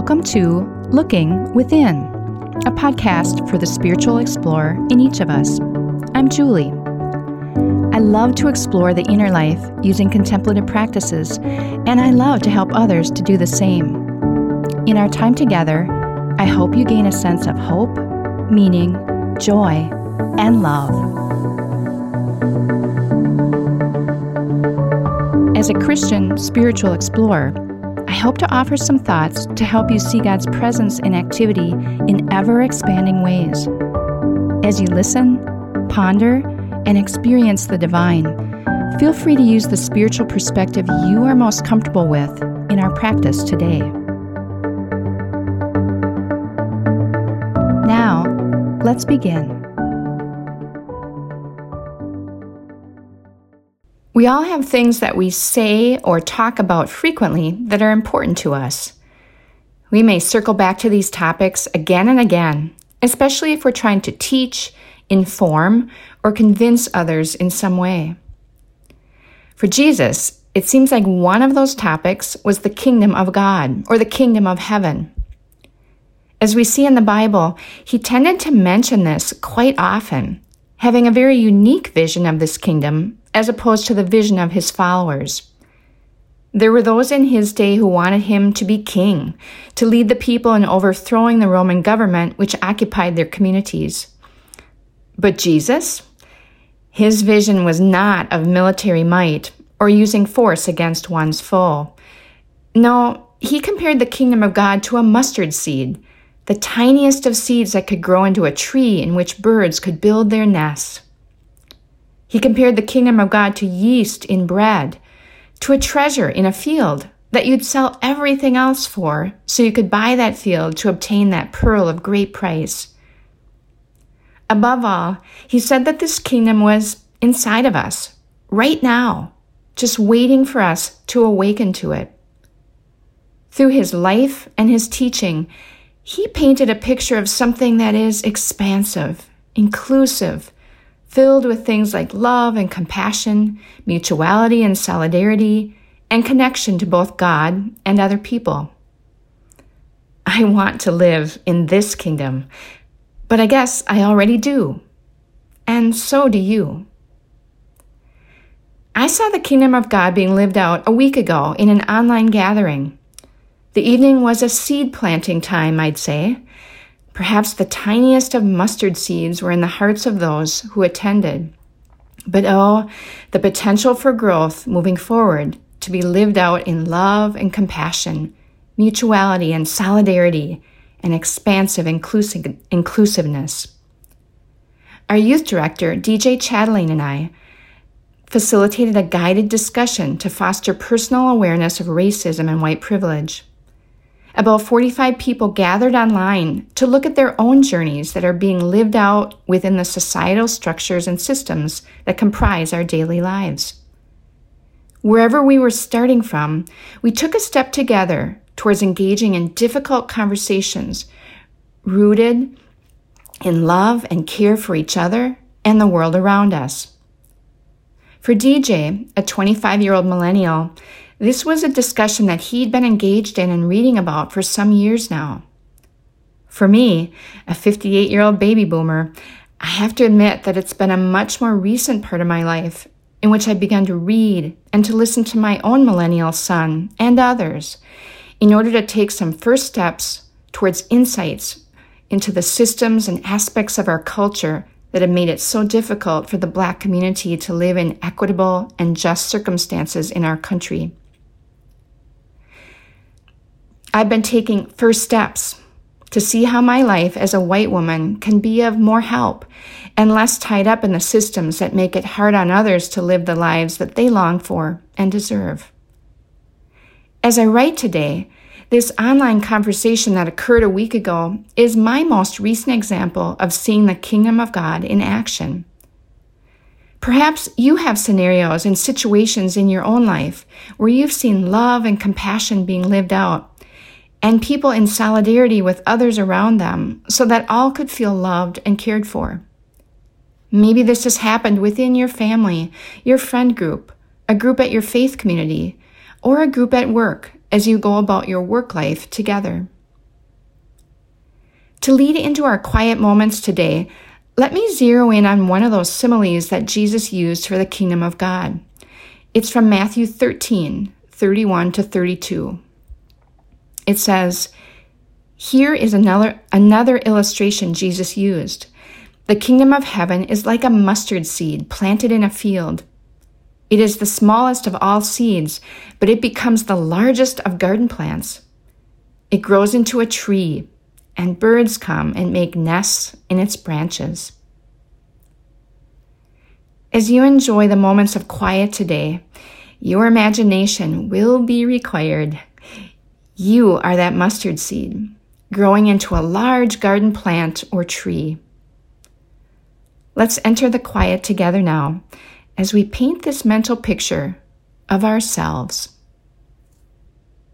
Welcome to Looking Within, a podcast for the spiritual explorer in each of us. I'm Julie. I love to explore the inner life using contemplative practices, and I love to help others to do the same. In our time together, I hope you gain a sense of hope, meaning, joy, and love. As a Christian spiritual explorer, I hope to offer some thoughts to help you see God's presence and activity in ever expanding ways. As you listen, ponder, and experience the divine, feel free to use the spiritual perspective you are most comfortable with in our practice today. Now, let's begin. We all have things that we say or talk about frequently that are important to us. We may circle back to these topics again and again, especially if we're trying to teach, inform, or convince others in some way. For Jesus, it seems like one of those topics was the kingdom of God or the kingdom of heaven. As we see in the Bible, he tended to mention this quite often, having a very unique vision of this kingdom as opposed to the vision of his followers. There were those in his day who wanted him to be king, to lead the people in overthrowing the Roman government which occupied their communities. But Jesus? His vision was not of military might or using force against one's foe. No, he compared the kingdom of God to a mustard seed, the tiniest of seeds that could grow into a tree in which birds could build their nests. He compared the kingdom of God to yeast in bread, to a treasure in a field that you'd sell everything else for so you could buy that field to obtain that pearl of great price. Above all, he said that this kingdom was inside of us, right now, just waiting for us to awaken to it. Through his life and his teaching, he painted a picture of something that is expansive, inclusive, filled with things like love and compassion, mutuality and solidarity, and connection to both God and other people. I want to live in this kingdom, but I guess I already do. And so do you. I saw the kingdom of God being lived out a week ago in an online gathering. The evening was a seed planting time, I'd say, Perhaps the tiniest of mustard seeds were in the hearts of those who attended. But oh, the potential for growth moving forward to be lived out in love and compassion, mutuality and solidarity, and expansive inclusive, inclusiveness. Our youth director, DJ Chatelain, and I facilitated a guided discussion to foster personal awareness of racism and white privilege. About 45 people gathered online to look at their own journeys that are being lived out within the societal structures and systems that comprise our daily lives. Wherever we were starting from, we took a step together towards engaging in difficult conversations rooted in love and care for each other and the world around us. For DJ, a 25 year old millennial, this was a discussion that he'd been engaged in and reading about for some years now. For me, a 58 year old baby boomer, I have to admit that it's been a much more recent part of my life in which I began to read and to listen to my own millennial son and others in order to take some first steps towards insights into the systems and aspects of our culture that have made it so difficult for the Black community to live in equitable and just circumstances in our country. I've been taking first steps to see how my life as a white woman can be of more help and less tied up in the systems that make it hard on others to live the lives that they long for and deserve. As I write today, this online conversation that occurred a week ago is my most recent example of seeing the kingdom of God in action. Perhaps you have scenarios and situations in your own life where you've seen love and compassion being lived out and people in solidarity with others around them so that all could feel loved and cared for. Maybe this has happened within your family, your friend group, a group at your faith community, or a group at work as you go about your work life together. To lead into our quiet moments today, let me zero in on one of those similes that Jesus used for the kingdom of God. It's from Matthew 13, 31 to 32. It says, Here is another, another illustration Jesus used. The kingdom of heaven is like a mustard seed planted in a field. It is the smallest of all seeds, but it becomes the largest of garden plants. It grows into a tree and birds come and make nests in its branches. As you enjoy the moments of quiet today, your imagination will be required. You are that mustard seed growing into a large garden plant or tree. Let's enter the quiet together now as we paint this mental picture of ourselves.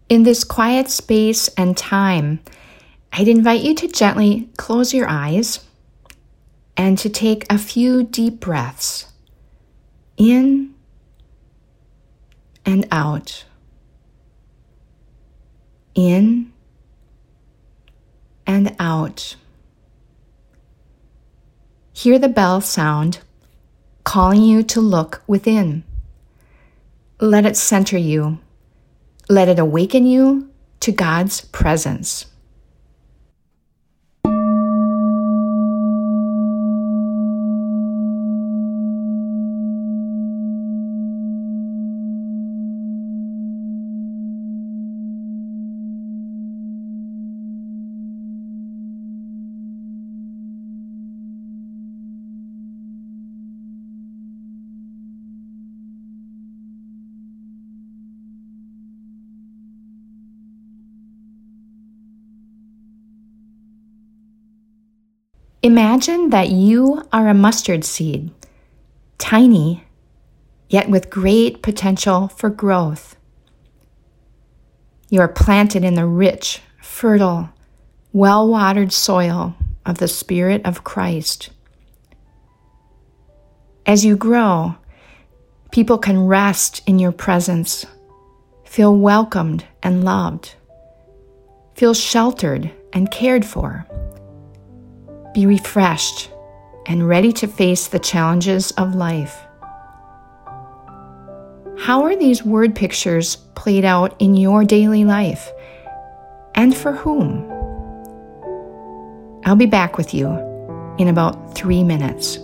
In this quiet space and time, I'd invite you to gently close your eyes and to take a few deep breaths in and out. In and out. Hear the bell sound calling you to look within. Let it center you. Let it awaken you to God's presence. Imagine that you are a mustard seed, tiny, yet with great potential for growth. You are planted in the rich, fertile, well watered soil of the Spirit of Christ. As you grow, people can rest in your presence, feel welcomed and loved, feel sheltered and cared for be refreshed and ready to face the challenges of life. How are these word pictures played out in your daily life? And for whom? I'll be back with you in about three minutes.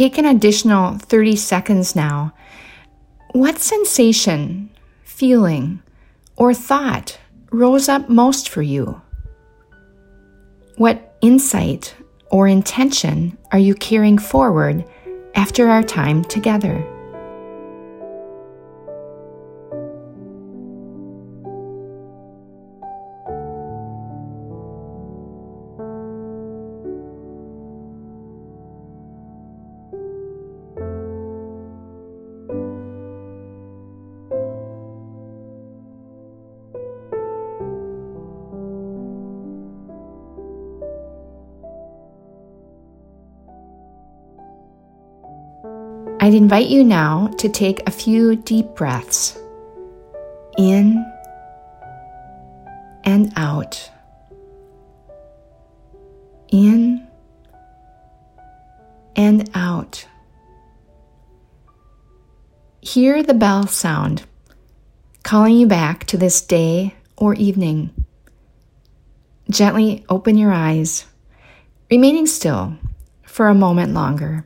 Take an additional 30 seconds now. What sensation, feeling, or thought rose up most for you? What insight or intention are you carrying forward after our time together? I'd invite you now to take a few deep breaths in and out. In and out. Hear the bell sound, calling you back to this day or evening. Gently open your eyes, remaining still for a moment longer.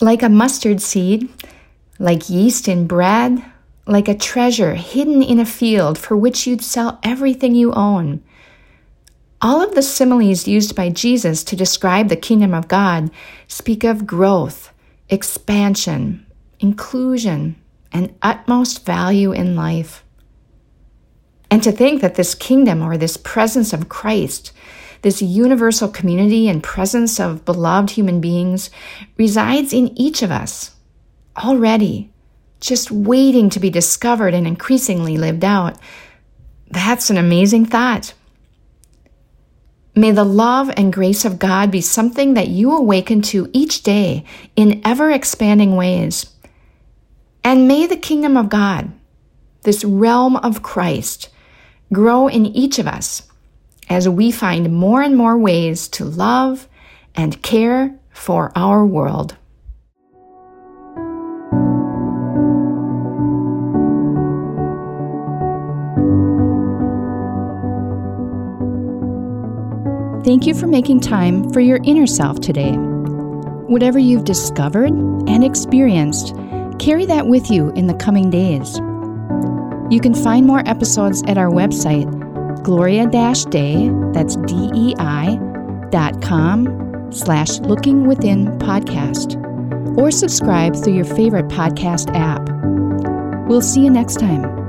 Like a mustard seed, like yeast in bread, like a treasure hidden in a field for which you'd sell everything you own. All of the similes used by Jesus to describe the kingdom of God speak of growth, expansion, inclusion, and utmost value in life. And to think that this kingdom or this presence of Christ this universal community and presence of beloved human beings resides in each of us already, just waiting to be discovered and increasingly lived out. That's an amazing thought. May the love and grace of God be something that you awaken to each day in ever expanding ways. And may the kingdom of God, this realm of Christ, grow in each of us as we find more and more ways to love and care for our world. Thank you for making time for your inner self today. Whatever you've discovered and experienced, carry that with you in the coming days. You can find more episodes at our website gloria dei, that's D-E-I, dot com slash looking within podcast, or subscribe through your favorite podcast app. We'll see you next time.